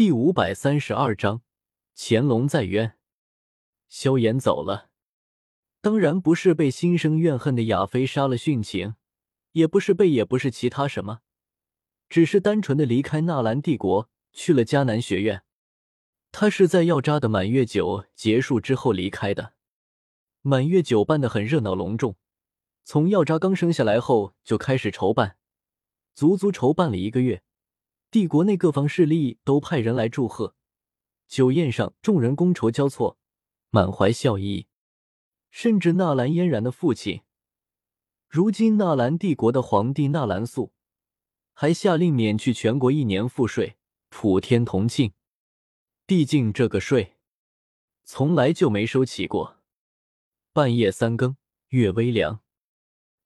第五百三十二章，乾隆在渊。萧炎走了，当然不是被心生怨恨的亚妃杀了殉情，也不是被，也不是其他什么，只是单纯的离开纳兰帝国，去了迦南学院。他是在药渣的满月酒结束之后离开的。满月酒办得很热闹隆重，从药渣刚生下来后就开始筹办，足足筹办了一个月。帝国内各方势力都派人来祝贺，酒宴上众人觥筹交错，满怀笑意。甚至纳兰嫣然的父亲，如今纳兰帝国的皇帝纳兰素，还下令免去全国一年赋税，普天同庆。毕竟这个税从来就没收起过。半夜三更，月微凉，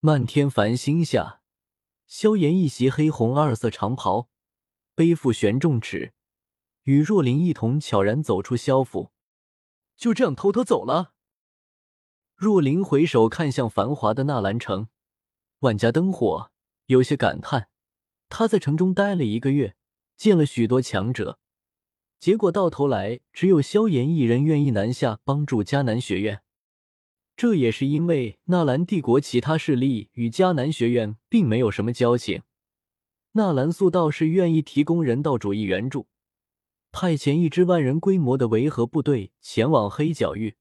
漫天繁星下，萧炎一袭黑红二色长袍。背负玄重尺，与若琳一同悄然走出萧府，就这样偷偷走了。若琳回首看向繁华的纳兰城，万家灯火，有些感叹。他在城中待了一个月，见了许多强者，结果到头来只有萧炎一人愿意南下帮助迦南学院。这也是因为纳兰帝国其他势力与迦南学院并没有什么交情。纳兰素倒是愿意提供人道主义援助，派遣一支万人规模的维和部队前往黑角域，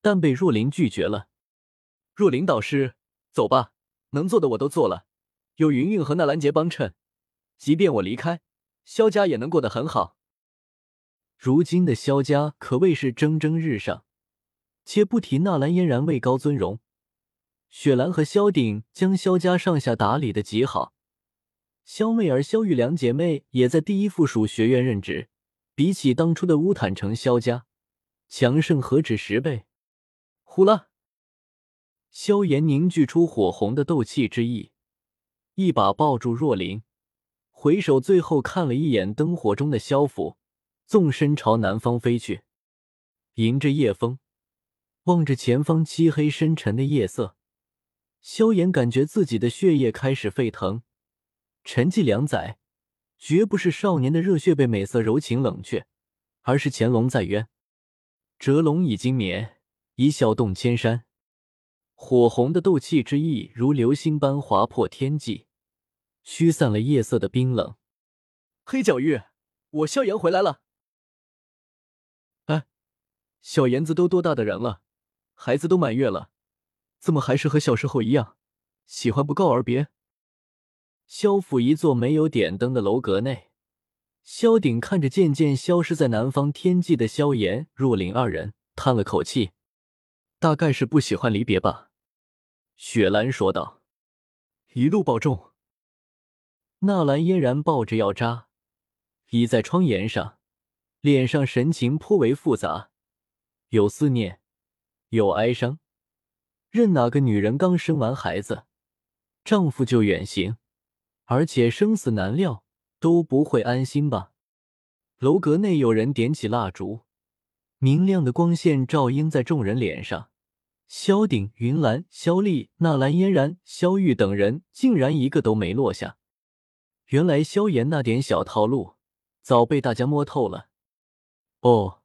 但被若琳拒绝了。若琳导师，走吧，能做的我都做了，有云云和纳兰杰帮衬，即便我离开，萧家也能过得很好。如今的萧家可谓是蒸蒸日上，且不提纳兰嫣然位高尊荣，雪兰和萧鼎将萧家上下打理的极好。萧媚儿、萧玉两姐妹也在第一附属学院任职，比起当初的乌坦城萧家，强盛何止十倍。呼啦！萧炎凝聚出火红的斗气之意，一把抱住若琳，回首最后看了一眼灯火中的萧府，纵身朝南方飞去。迎着夜风，望着前方漆黑深沉的夜色，萧炎感觉自己的血液开始沸腾。沉寂两载，绝不是少年的热血被美色柔情冷却，而是潜龙在渊，蛰龙已经眠，一笑动千山。火红的斗气之意如流星般划破天际，驱散了夜色的冰冷。黑角域，我萧炎回来了。哎，小炎子都多大的人了，孩子都满月了，怎么还是和小时候一样，喜欢不告而别？萧府一座没有点灯的楼阁内，萧鼎看着渐渐消失在南方天际的萧炎、若琳二人，叹了口气：“大概是不喜欢离别吧。”雪兰说道：“一路保重。”纳兰嫣然抱着药渣，倚在窗沿上，脸上神情颇为复杂，有思念，有哀伤。任哪个女人刚生完孩子，丈夫就远行。而且生死难料，都不会安心吧？楼阁内有人点起蜡烛，明亮的光线照映在众人脸上。萧鼎、云兰、萧丽、纳兰嫣然、萧玉等人竟然一个都没落下。原来萧炎那点小套路早被大家摸透了。哦，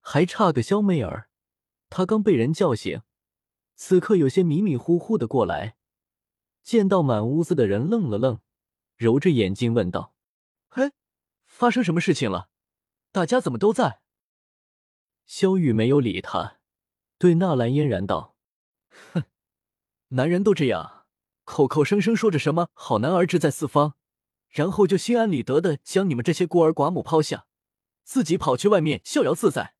还差个萧媚儿，她刚被人叫醒，此刻有些迷迷糊糊的过来，见到满屋子的人，愣了愣。揉着眼睛问道：“嘿，发生什么事情了？大家怎么都在？”萧玉没有理他，对纳兰嫣然道：“哼，男人都这样，口口声声说着什么好男儿志在四方，然后就心安理得的将你们这些孤儿寡母抛下，自己跑去外面逍遥自在。”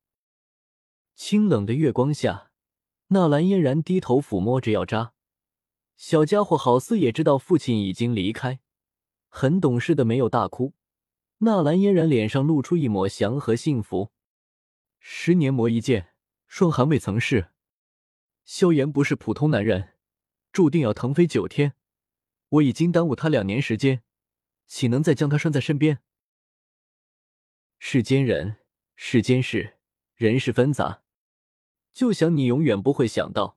清冷的月光下，纳兰嫣然低头抚摸着药渣，小家伙好似也知道父亲已经离开。很懂事的没有大哭，纳兰嫣然脸上露出一抹祥和幸福。十年磨一剑，霜寒未曾试。萧炎不是普通男人，注定要腾飞九天。我已经耽误他两年时间，岂能再将他拴在身边？世间人，世间事，人事纷杂。就想你永远不会想到，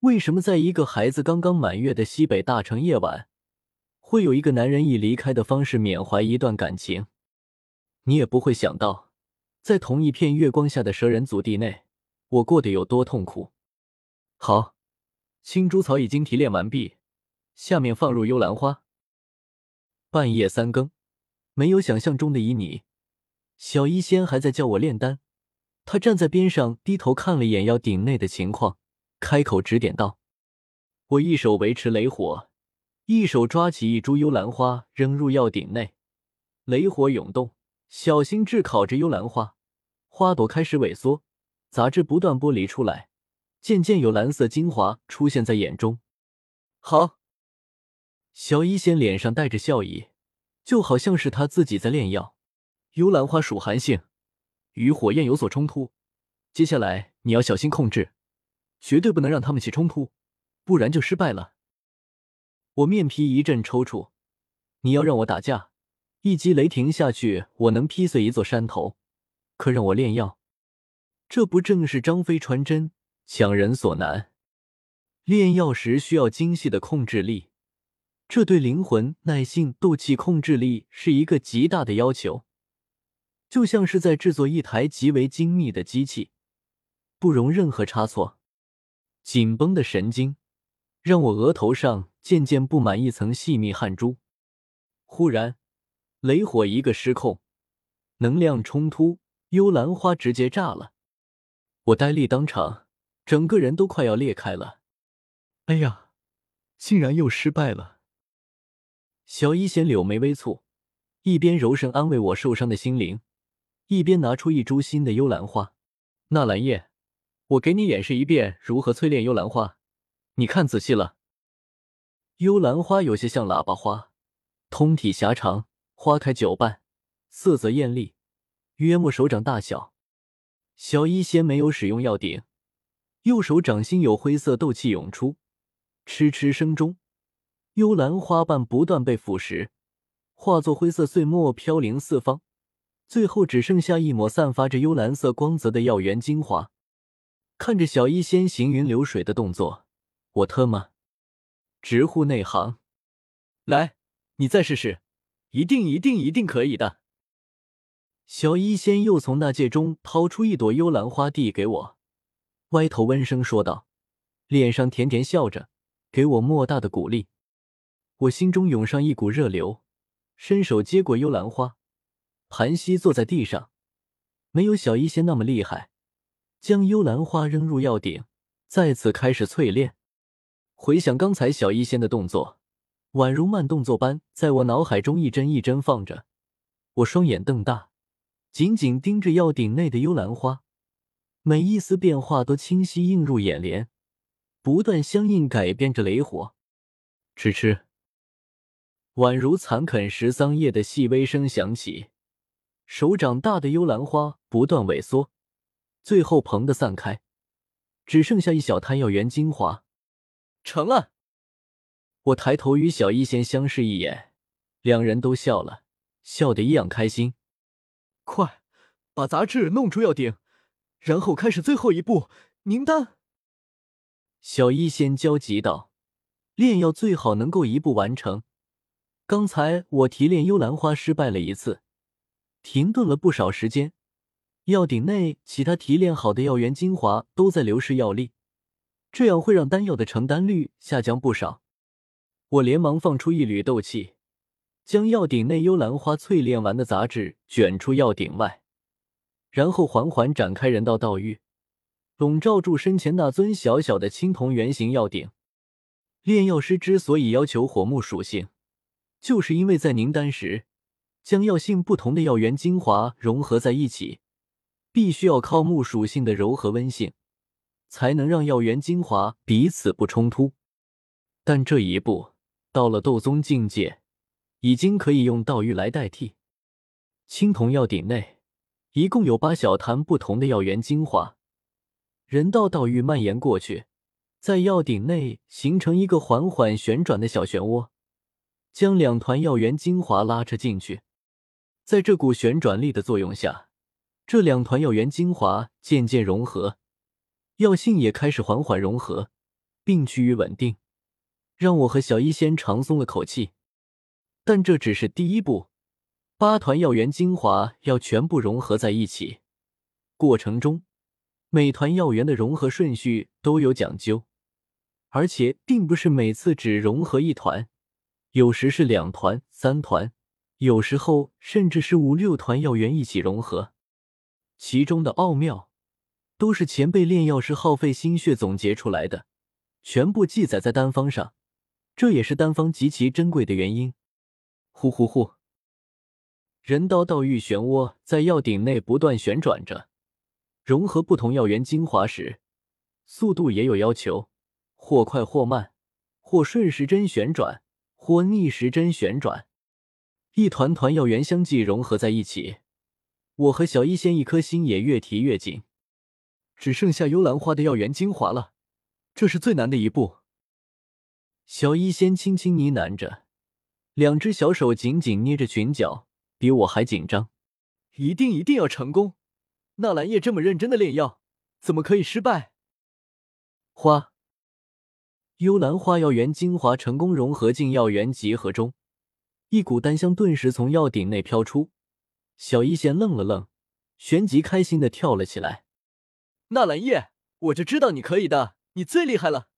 为什么在一个孩子刚刚满月的西北大城夜晚。会有一个男人以离开的方式缅怀一段感情，你也不会想到，在同一片月光下的蛇人祖地内，我过得有多痛苦。好，青珠草已经提炼完毕，下面放入幽兰花。半夜三更，没有想象中的旖旎，小医仙还在叫我炼丹。他站在边上，低头看了眼药鼎内的情况，开口指点道：“我一手维持雷火，一手抓起一株幽兰花，扔入药鼎内。雷火涌动，小心炙烤着幽兰花，花朵开始萎缩，杂质不断剥离出来，渐渐有蓝色精华出现在眼中。好。”小医仙脸上带着笑意，就好像是他自己在炼药。幽兰花属寒性，与火焰有所冲突，接下来你要小心控制，绝对不能让他们起冲突，不然就失败了。我面皮一阵抽搐，你要让我打架，一击雷霆下去，我能劈碎一座山头；可让我炼药，这不正是张飞传真，强人所难？炼药时需要精细的控制力。这对灵魂、耐性、斗气控制力是一个极大的要求，就像是在制作一台极为精密的机器，不容任何差错。紧绷的神经让我额头上渐渐布满一层细密汗珠。忽然，雷火一个失控，能量冲突，幽兰花直接炸了，我呆立当场，整个人都快要裂开了。哎呀，竟然又失败了！小医仙柳眉微蹙，一边柔声安慰我受伤的心灵，一边拿出一株新的幽兰花。纳兰叶，我给你演示一遍如何淬炼幽兰花，你看仔细了。幽兰花有些像喇叭花，通体狭长，花开九瓣，色泽艳丽，约莫手掌大小。小医仙没有使用药鼎，右手掌心有灰色斗气涌出，嗤嗤声中。幽兰花瓣不断被腐蚀，化作灰色碎末飘零四方，最后只剩下一抹散发着幽蓝色光泽的药源精华。看着小医仙行云流水的动作，我特么直呼内行。来，你再试试，一定一定一定可以的。小医仙又从那戒中掏出一朵幽兰花递给我，歪头温声说道，脸上甜甜笑着，给我莫大的鼓励。我心中涌上一股热流，伸手接过幽兰花，盘膝坐在地上，没有小医仙那么厉害，将幽兰花扔入药鼎，再次开始淬炼。回想刚才小医仙的动作，宛如慢动作般在我脑海中一帧一帧放着。我双眼瞪大，紧紧盯着药鼎内的幽兰花，每一丝变化都清晰映入眼帘，不断相应改变着雷火。吃吃。宛如残啃十桑叶的细微声响起，手掌大的幽兰花不断萎缩，最后蓬的散开，只剩下一小滩药源精华。成了！我抬头与小医仙相视一眼，两人都笑了，笑得一样开心。快，把杂质弄出药鼎，然后开始最后一步凝丹。小医仙焦急道：“炼药最好能够一步完成。”刚才我提炼幽兰花失败了一次，停顿了不少时间。药鼎内其他提炼好的药源精华都在流失药力，这样会让丹药的成丹率下降不少。我连忙放出一缕斗气，将药鼎内幽兰花淬炼完的杂质卷出药鼎外，然后缓缓展开人道道域，笼罩住身前那尊小小的青铜圆形药鼎。炼药师之所以要求火木属性。就是因为在凝丹时，将药性不同的药源精华融合在一起，必须要靠木属性的柔和温性，才能让药源精华彼此不冲突。但这一步到了斗宗境界，已经可以用道玉来代替。青铜药鼎内一共有八小坛不同的药源精华，人道道玉蔓延过去，在药鼎内形成一个缓缓旋转的小漩涡。将两团药源精华拉扯进去，在这股旋转力的作用下，这两团药源精华渐渐融合，药性也开始缓缓融合，并趋于稳定，让我和小医仙长松了口气。但这只是第一步，八团药源精华要全部融合在一起，过程中每团药源的融合顺序都有讲究，而且并不是每次只融合一团，有时是两团、三团，有时候甚至是五六团药源一起融合，其中的奥妙都是前辈炼药师耗费心血总结出来的，全部记载在丹方上，这也是丹方极其珍贵的原因。呼呼呼！人刀道玉漩涡在药鼎内不断旋转着，融合不同药源精华时，速度也有要求，或快或慢，或顺时针旋转，或逆时针旋转。一团团药源相继融合在一起，我和小医仙一颗心也越提越紧。只剩下幽兰花的药源精华了，这是最难的一步。小医仙轻轻呢喃着，两只小手紧紧捏着裙角。比我还紧张，一定一定要成功！纳兰叶这么认真的炼药，怎么可以失败？花，幽兰花药源精华成功融合进药源集合中，一股丹香顿时从药鼎内飘出。小医仙愣了愣，旋即开心的跳了起来。纳兰叶，我就知道你可以的，你最厉害了！